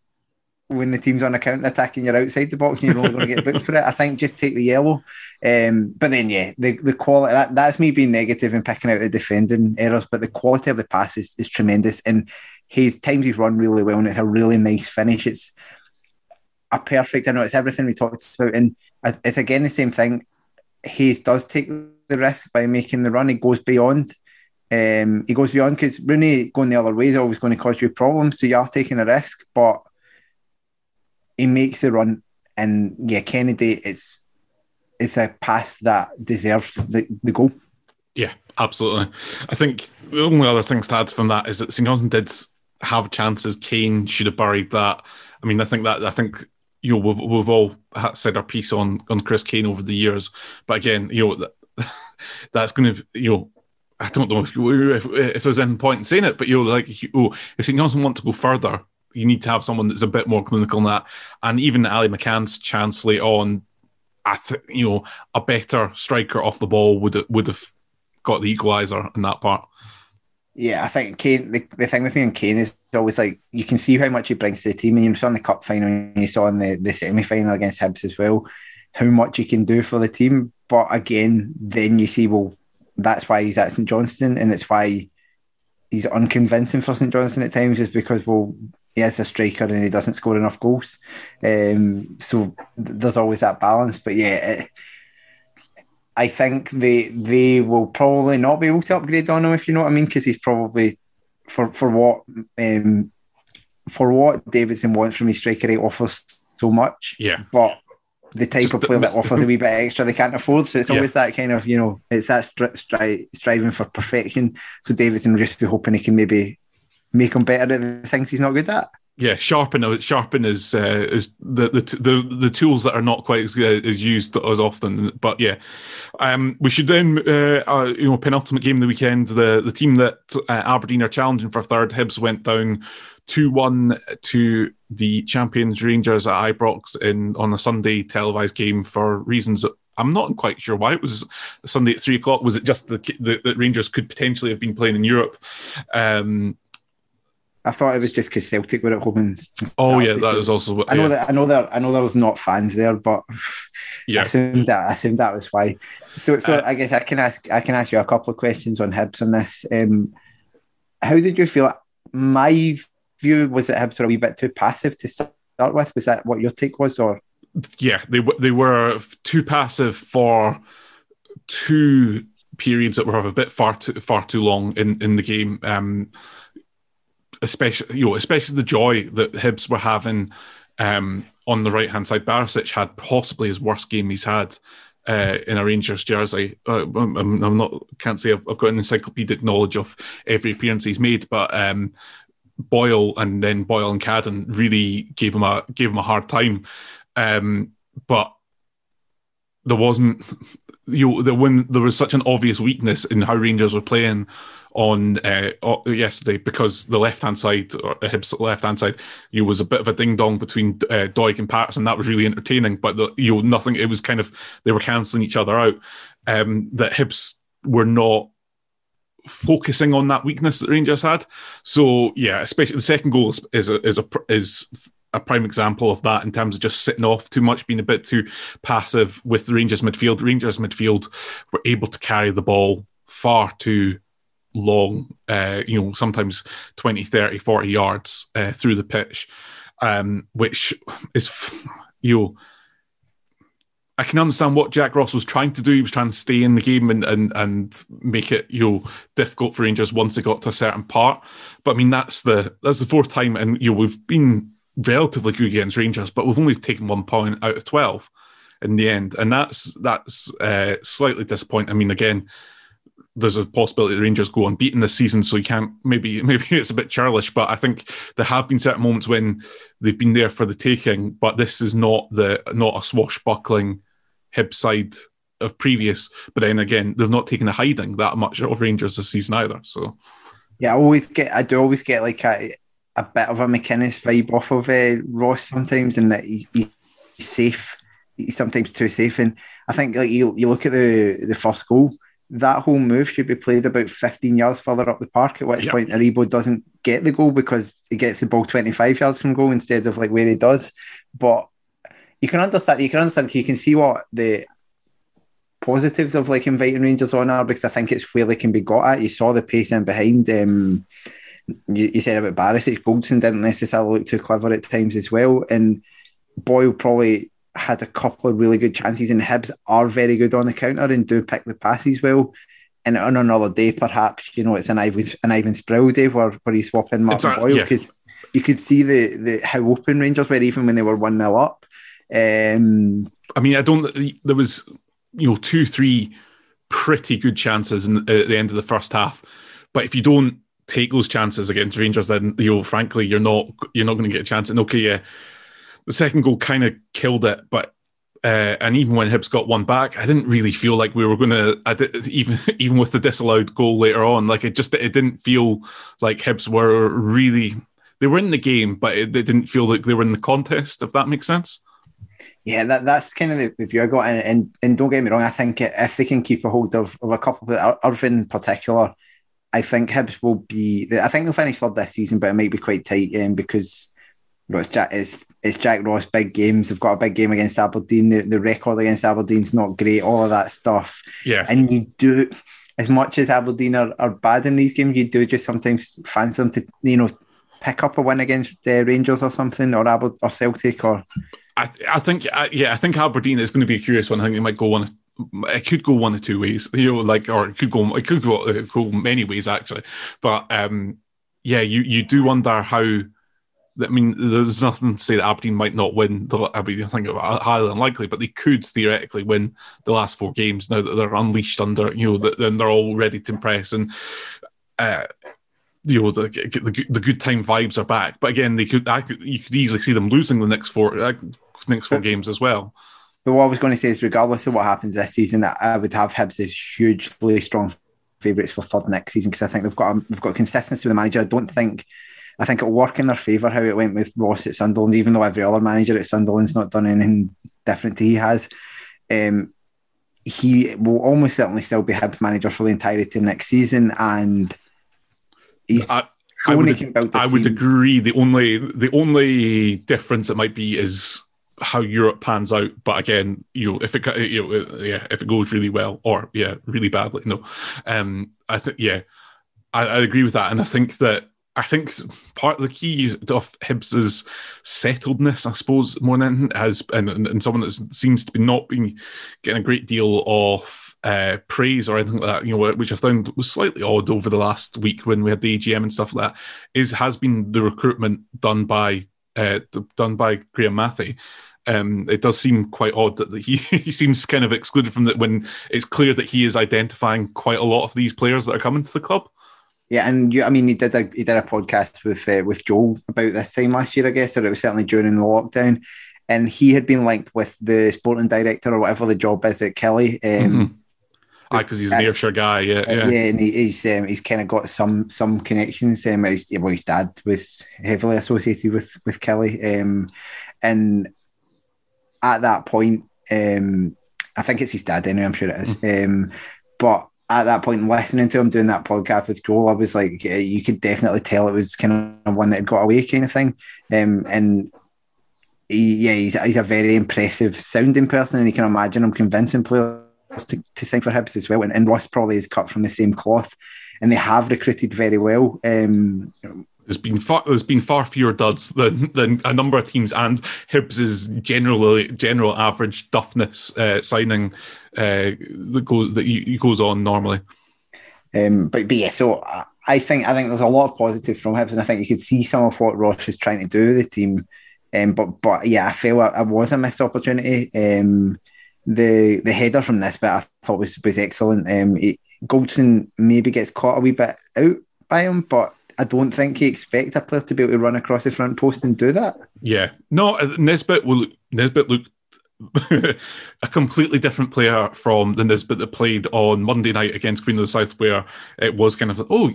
when the team's on a counter attack and you're outside the box and you're only going to get booked for it. I think just take the yellow. Um, but then, yeah, the, the quality that, that's me being negative and picking out the defending errors, but the quality of the pass is, is tremendous. And his times he's run really well and it's a really nice finish. It's a perfect, I know it's everything we talked about. And it's again the same thing. Hayes does take the risk by making the run. He goes beyond. Um, he goes beyond because Rooney going the other way is always going to cause you problems. So you are taking a risk, but he makes the run, and yeah, Kennedy is it's a pass that deserves the, the goal. Yeah, absolutely. I think the only other things to add from that is that St Johnstone did have chances. Kane should have buried that. I mean, I think that I think you know we've we've all said our piece on on Chris Kane over the years, but again, you know that, that's going to you know I don't know if, if, if there's any point in saying it, but you know, like, oh, if St Johnstone want to go further, you need to have someone that's a bit more clinical than that. And even Ali McCann's chance late on, I think you know, a better striker off the ball would would have got the equaliser in that part. Yeah, I think Kane. The, the thing with me and Kane is always like you can see how much he brings to the team, and you saw in the cup final, and you saw in the, the semi final against Hibs as well, how much he can do for the team. But again, then you see, well, that's why he's at St Johnstone, and it's why he's unconvincing for St Johnstone at times, is because well, he is a striker and he doesn't score enough goals. Um, so th- there's always that balance. But yeah, it, I think they they will probably not be able to upgrade on him if you know what I mean, because he's probably for for what um, for what Davidson wants from his striker, he offers so much. Yeah, but the type of player that offers a wee bit extra they can't afford. So it's yeah. always that kind of, you know, it's that stri- stri- striving for perfection. So Davidson will just be hoping he can maybe make him better at the things he's not good at. Yeah, sharpen sharpen is uh, is the, the the the tools that are not quite as, uh, as used as often. But yeah, um, we should then uh, uh, you know penultimate game of the weekend. The the team that uh, Aberdeen are challenging for third, Hibs went down two one to the champions Rangers at Ibrox in on a Sunday televised game for reasons that I'm not quite sure why it was Sunday at three o'clock. Was it just the, the, the Rangers could potentially have been playing in Europe? Um, I thought it was just because Celtic were at home. And oh yeah, that was also. I know that I know that I know there was not fans there, but yeah, I assumed that I assumed that was why. So, so uh, I guess I can ask I can ask you a couple of questions on Hibs on this. Um, how did you feel? My view was that Hibs were a wee bit too passive to start with. Was that what your take was, or? Yeah, they they were too passive for two periods that were a bit far too far too long in in the game. Um, especially you know, especially the joy that Hibs were having um, on the right hand side. Barisic had possibly his worst game he's had. Uh, in a Rangers jersey, uh, I'm, I'm, not can't say I've, I've, got an encyclopedic knowledge of every appearance he's made, but um, Boyle and then Boyle and Cadden really gave him a gave him a hard time. Um, but there wasn't you know, the when there was such an obvious weakness in how Rangers were playing on uh, yesterday because the left hand side or Hibs left hand side, you was a bit of a ding dong between uh, Doig and Patterson. That was really entertaining, but the, you know nothing. It was kind of they were cancelling each other out. Um, that Hibs were not focusing on that weakness that Rangers had. So yeah, especially the second goal is is a, is, a, is a prime example of that in terms of just sitting off too much, being a bit too passive with the Rangers midfield. Rangers midfield were able to carry the ball far too long, uh, you know, sometimes 20, 30, 40 yards uh, through the pitch, um, which is, you know, I can understand what Jack Ross was trying to do. He was trying to stay in the game and and and make it you know difficult for Rangers once they got to a certain part. But I mean that's the that's the fourth time, and you know we've been relatively good against Rangers, but we've only taken one point out of twelve in the end, and that's that's uh, slightly disappointing. I mean, again, there's a possibility the Rangers go unbeaten this season, so you can't maybe maybe it's a bit churlish, but I think there have been certain moments when they've been there for the taking, but this is not the not a swashbuckling Hib side of previous. But then again, they've not taken a hiding that much of Rangers this season either. So yeah, I always get I do always get like a, a bit of a McInnes vibe off of uh, Ross sometimes, and that he's, he's safe. He's sometimes too safe, and I think like you you look at the the first goal that whole move should be played about 15 yards further up the park, at which yep. point Aribo doesn't get the goal because he gets the ball 25 yards from goal instead of like where he does. But you can understand, you can understand, you can see what the positives of like inviting Rangers on are because I think it's where they can be got at. You saw the pace in behind. Um, you, you said about Barisic, Goldson didn't necessarily look too clever at times as well. And Boyle probably has a couple of really good chances, and Hibs are very good on the counter and do pick the passes well. And on another day, perhaps you know it's an Ivan an Ivan Sproule day where, where you swap in Martin a, Boyle because yeah. you could see the the how open Rangers were even when they were one 0 up. Um, I mean, I don't. There was you know two, three pretty good chances in, at the end of the first half, but if you don't take those chances against Rangers, then you know, frankly, you're not you're not going to get a chance. And okay, yeah, the second goal kind of killed it, but uh, and even when Hibs got one back, I didn't really feel like we were going to even even with the disallowed goal later on. Like it just it didn't feel like Hibs were really they were in the game, but it, they didn't feel like they were in the contest. If that makes sense. Yeah, that, that's kind of the, the view I got, and, and, and don't get me wrong, I think if they can keep a hold of, of a couple of Irvine in particular, I think Hibs will be. I think they'll finish third this season, but it might be quite tight um, because it's Jack, it's, it's Jack Ross big games. They've got a big game against Aberdeen. The, the record against Aberdeen's not great. All of that stuff. Yeah, and you do as much as Aberdeen are, are bad in these games. You do just sometimes fancy them to you know pick up a win against uh, Rangers or something, or Aber- or Celtic, or. I, I think uh, yeah I think Aberdeen is going to be a curious one. I think it might go one it could go one of two ways, you know, like or it could go it could go, it could go many ways actually. But um, yeah, you you do wonder how I mean, there's nothing to say that Aberdeen might not win. The, I mean, I think it's highly unlikely, but they could theoretically win the last four games now that they're unleashed under, you know, then they're all ready to impress. And, uh, you know, the, the, the good time vibes are back. But again, they could, I could, you could easily see them losing the next four, uh, next four games as well. But what I was going to say is, regardless of what happens this season, I would have Hibs as hugely strong favourites for third next season because I think they've got they've got consistency with the manager. I don't think I think it'll work in their favour how it went with Ross at Sunderland, even though every other manager at Sunderland's not done anything different to he has. Um, he will almost certainly still be Hibs manager for the entirety of next season, and he's I, I would, I would agree. The only the only difference it might be is how Europe pans out. But again, you know, if it you know, yeah, if it goes really well or yeah, really badly, no, um, I think yeah, I, I agree with that, and I think that I think part of the key of Hibs's settledness, I suppose, more than anything, has and, and someone that seems to be not being getting a great deal of uh, praise or anything like that, you know, which I found was slightly odd over the last week when we had the AGM and stuff like that, is has been the recruitment done by uh, done by Graeme Mathie. Um, it does seem quite odd that he, he seems kind of excluded from that when it's clear that he is identifying quite a lot of these players that are coming to the club. Yeah, and you, I mean, he did a he did a podcast with uh, with Joel about this time last year, I guess, or it was certainly during the lockdown, and he had been linked with the sporting director or whatever the job is at Killie. Um, mm-hmm. Ah, because he's an Ayrshire guy, yeah, uh, yeah, yeah, and he, he's um, he's kind of got some some connections. Um, his, well, his dad was heavily associated with with Killie, um, and at that point, um, I think it's his dad anyway. I'm sure it is, mm-hmm. um, but at that point, listening to him doing that podcast with Joel, I was like, you could definitely tell it was kind of one that had got away, kind of thing. Um, and he, yeah, he's, he's a very impressive sounding person, and you can imagine him convincing players to, to sign for Hibs as well. And, and Ross probably is cut from the same cloth, and they have recruited very well. Um, there's been far there's been far fewer duds than than a number of teams, and Hibs's generally general average duffness uh, signing uh, that goes that goes on normally. Um, but but yeah, so I think I think there's a lot of positive from Hibs, and I think you could see some of what Ross is trying to do with the team. Um, but but yeah, I feel I, I was a missed opportunity. Um, the the header from this bit I thought was was excellent. Um, it, Goldson maybe gets caught a wee bit out by him, but I don't think he expect a player to be able to run across the front post and do that. Yeah, no, uh, Nisbet will Nisbet looked a completely different player from the Nisbet that played on Monday night against Queen of the South, where it was kind of like, oh,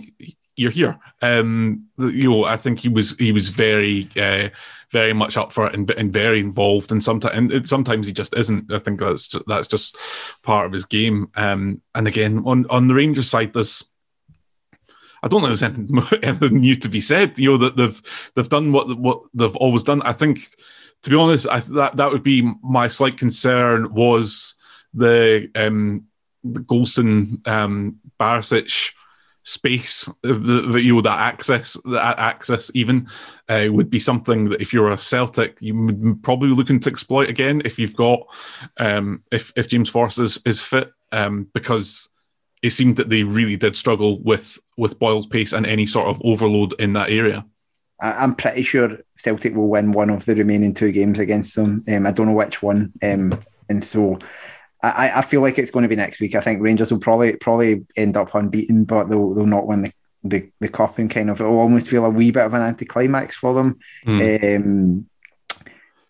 you're here. Um, you know, I think he was he was very uh, very much up for it and, and very involved. And sometimes and sometimes he just isn't. I think that's just, that's just part of his game. Um, and again, on on the Rangers side, there's I don't think there's anything, anything new to be said. You know that they've they've done what what they've always done. I think to be honest, I, that that would be my slight concern was the um, the Goldson um, Barisic space, that you know that access, that access even uh, would be something that if you're a Celtic, you would probably looking to exploit again if you've got um, if if James Forrest is is fit, um, because it seemed that they really did struggle with with Boyle's pace and any sort of overload in that area. I'm pretty sure Celtic will win one of the remaining two games against them. Um, I don't know which one, um, and so I, I, feel like it's going to be next week. I think Rangers will probably probably end up unbeaten, but they'll they'll not win the the, the cup and kind of it'll almost feel a wee bit of an anticlimax for them. Mm. Um,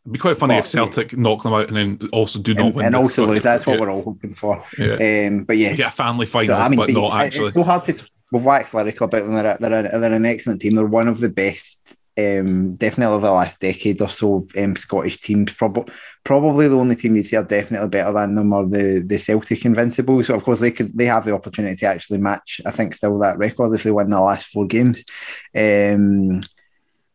It'd be quite funny but, if Celtic knock them out and then also do not and, win. And also lose. That's what yeah. we're all hoping for. Yeah. Um, but yeah, get a family final, so, I mean, but not actually. It's so hard to we've waxed lyrical about them. They're, they're, they're an excellent team. They're one of the best, um, definitely over the last decade or so, um, Scottish teams. Probably, probably the only team you'd say are definitely better than them are the the Celtic Invincibles. So of course they could they have the opportunity to actually match. I think still that record if they win the last four games. Um,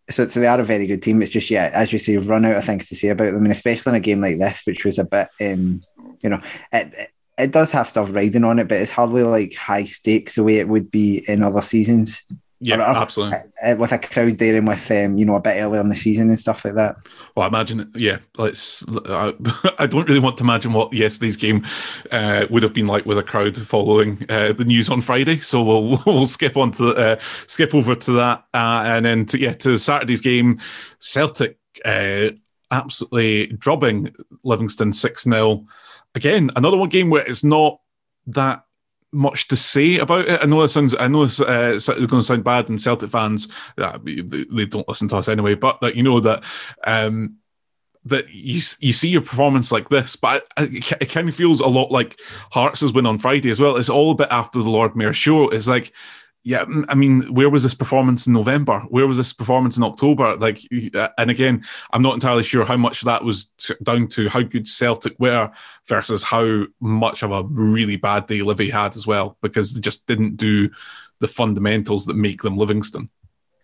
so, so they are a very good team. It's just yeah, as you say, you've run out of things to say about them, and especially in a game like this, which was a bit, um, you know, it, it does have stuff riding on it, but it's hardly like high stakes the way it would be in other seasons. Yeah, Or- absolutely. uh, with a crowd there and with um, you know a bit earlier in the season and stuff like that. Well, I imagine, yeah. Let's. I, I don't really want to imagine what yesterday's game uh, would have been like with a crowd following uh, the news on Friday. So we'll we'll skip on to uh, skip over to that, uh, and then to, yeah to Saturday's game, Celtic uh, absolutely drubbing Livingston six 0 Again, another one game where it's not that much to say about it. I know it sounds. I know it's, uh, it's going to sound bad, and Celtic fans uh, they, don't listen to us anyway. But that you know that um, that you you see your performance like this, but it, it kind of feels a lot like Hearts' win on Friday as well. It's all a bit after the Lord Mayor show. It's like. Yeah, I mean, where was this performance in November? Where was this performance in October? Like, uh, and again, I'm not entirely sure how much that was down to how good Celtic were versus how much of a really bad day Livy had as well, because they just didn't do the fundamentals that make them Livingston.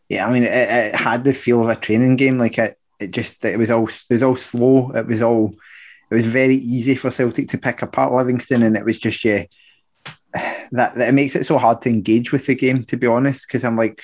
Yeah, I mean, it, it had the feel of a training game. Like it, it just it was all it was all slow. It was all it was very easy for Celtic to pick apart Livingston, and it was just yeah. That, that it makes it so hard to engage with the game, to be honest. Because I'm like,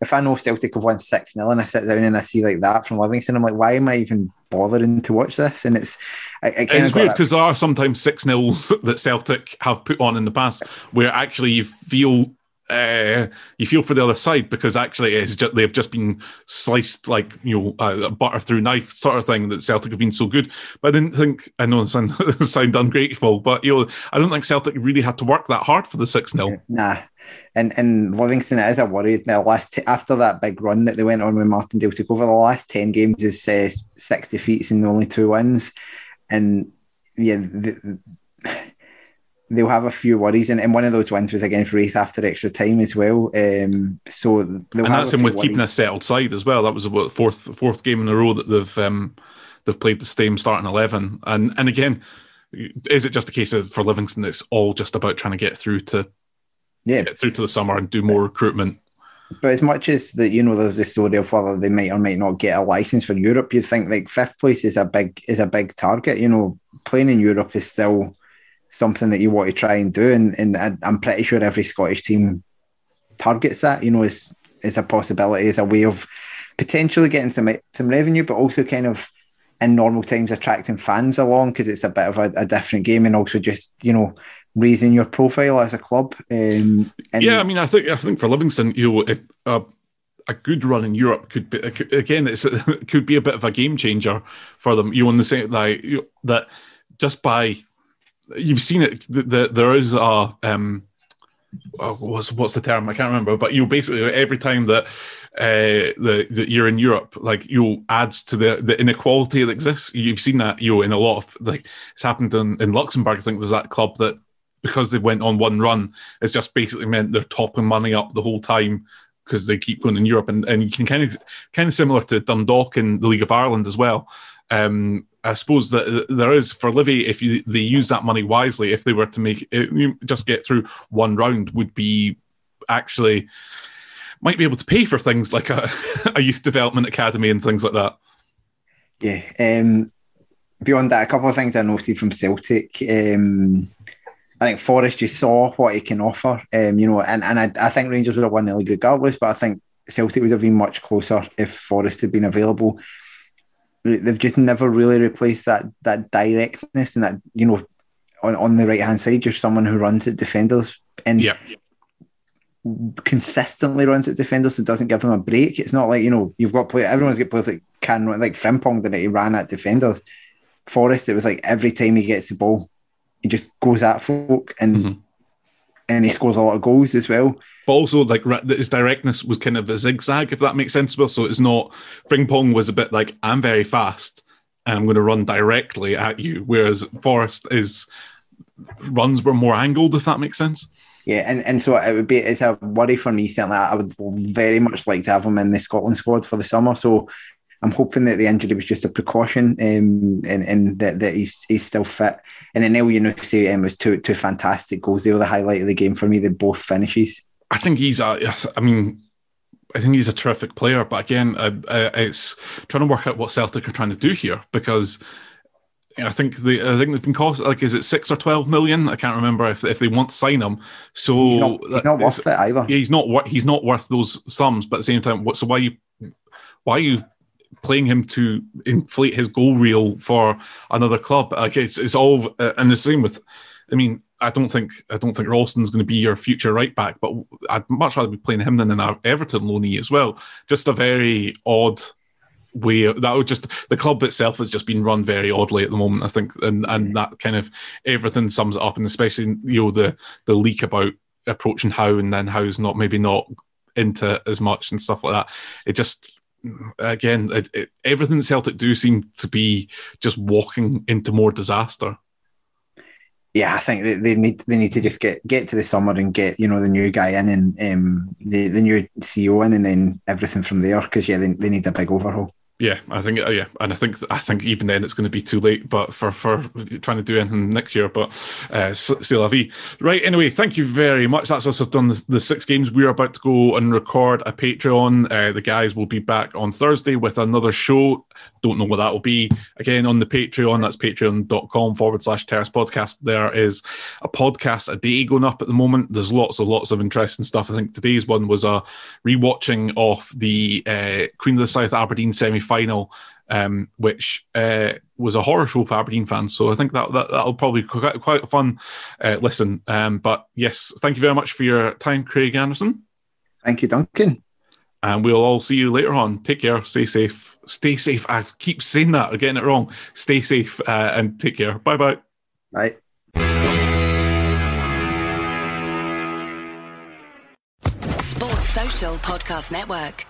if I know Celtic have won six 0 and I sit down and I see like that from Livingston, I'm like, why am I even bothering to watch this? And it's, I, I kind It's weird because there are sometimes six nils that Celtic have put on in the past where actually you feel uh, you feel for the other side because actually it's just, they've just been sliced like you know uh, butter through knife sort of thing that Celtic have been so good. But I didn't think I know it sound, sound ungrateful, but you know I don't think Celtic really had to work that hard for the six 0 Nah. And and Livingston is a worry. Now, last t- after that big run that they went on when Martindale took over, the last ten games is uh, six defeats and only two wins, and yeah, the, they'll have a few worries. And, and one of those wins was against Raith after extra time as well. Um, so they'll and that's him with keeping a settled side as well. That was about fourth fourth game in a row that they've um, they've played the same starting eleven. And and again, is it just a case of for Livingston? It's all just about trying to get through to Yeah, get through to the summer and do more recruitment. But as much as that, you know, there's the story of whether they might or might not get a license for Europe. You'd think like fifth place is a big is a big target. You know, playing in Europe is still something that you want to try and do, and and I'm pretty sure every Scottish team targets that. You know, is is a possibility, as a way of potentially getting some some revenue, but also kind of in normal times attracting fans along because it's a bit of a, a different game, and also just you know raising your profile as a club. Um, yeah, I mean, I think I think for Livingston, you know, if uh, a good run in Europe could be again, it could be a bit of a game changer for them. You want to say like you, that just by you've seen it. The, the, there is a um, oh, what's what's the term? I can't remember. But you basically every time that uh, the that you're in Europe, like you adds to the the inequality that exists. You've seen that you know, in a lot of like it's happened in, in Luxembourg. I think there's that club that because they went on one run, it's just basically meant they're topping money up the whole time because they keep going in Europe, and, and you can kind of kind of similar to Dundalk in the League of Ireland as well. Um, I suppose that there is for Livy, if you, they use that money wisely, if they were to make it, you just get through one round, would be actually might be able to pay for things like a, a youth development academy and things like that. Yeah. Um, beyond that, a couple of things I noted from Celtic. Um, I think Forrest just saw what he can offer. Um, you know, and, and I, I think Rangers would have won the league regardless, but I think Celtic would have been much closer if Forrest had been available. They've just never really replaced that that directness and that, you know, on, on the right hand side, just someone who runs at defenders and Yeah. consistently runs at defenders and doesn't give them a break. It's not like, you know, you've got players, everyone's got players that can run, like Frimpong that he ran at defenders. Forrest, it was like every time he gets the ball, he just goes at folk and Mhm. and he scores a lot of goals as well. But also, like his directness was kind of a zigzag, if that makes sense. Well, so it's not Frimpong was a bit like I'm very fast and I'm going to run directly at you, whereas Forrest is runs were more angled, if that makes sense. Yeah, and, and so it would be it's a worry for me. Certainly, I would very much like to have him in the Scotland squad for the summer. So I'm hoping that the injury was just a precaution, um, and, and that, that he's he's still fit. And then Elyounoussi um, was two two fantastic goals. They were the highlight of the game for me. They both finishes. I think he's a. I mean, I think he's a terrific player. But again, uh, uh, it's trying to work out what Celtic are trying to do here because I think the I think they've been cost like is it six or twelve million? I can't remember if if they want to sign him. So he's not, he's not worth it either. Yeah, he's not worth he's not worth those sums. But at the same time, what? So why you why are you playing him to inflate his goal reel for another club? Like it's it's all uh, and the same with. I mean, I don't think I don't think Ralston's going to be your future right back, but I'd much rather be playing him than an Everton loanee as well. Just a very odd way that would just the club itself has just been run very oddly at the moment. I think, and and mm. that kind of everything sums it up, and especially you know the the leak about approaching Howe and then Howe's not maybe not into as much and stuff like that. It just again it, it, everything Celtic do seem to be just walking into more disaster yeah, I think they, they need they need to just get get to the summer and get you know the new guy in and um, the the new CEO in, and then everything from there. Because yeah, they, they need a big overhaul. Yeah, I think uh, yeah, and I think I think even then it's going to be too late. But for for trying to do anything next year, but uh, c'est la vie. Right. Anyway, thank you very much. That's us have done the, the, six games. We're about to go and record a Patreon. Uh, the guys will be back on Thursday with another show. Don't know what that will be. Again on the Patreon. That's patreon.com forward slash terrace podcast. There is a podcast a day going up at the moment. There's lots of lots of interesting stuff. I think today's one was a rewatching of the uh, Queen of the South Aberdeen semi final, um, which uh, was a horror show for Aberdeen fans. So I think that, that that'll probably be quite, quite a fun uh, listen. Um, but yes, thank you very much for your time, Craig Anderson. Thank you, Duncan. And we'll all see you later on. Take care. Stay safe. Stay safe. I keep saying that or getting it wrong. Stay safe uh, and take care. Bye bye. Bye. Sports Social Podcast Network.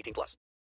18 plus.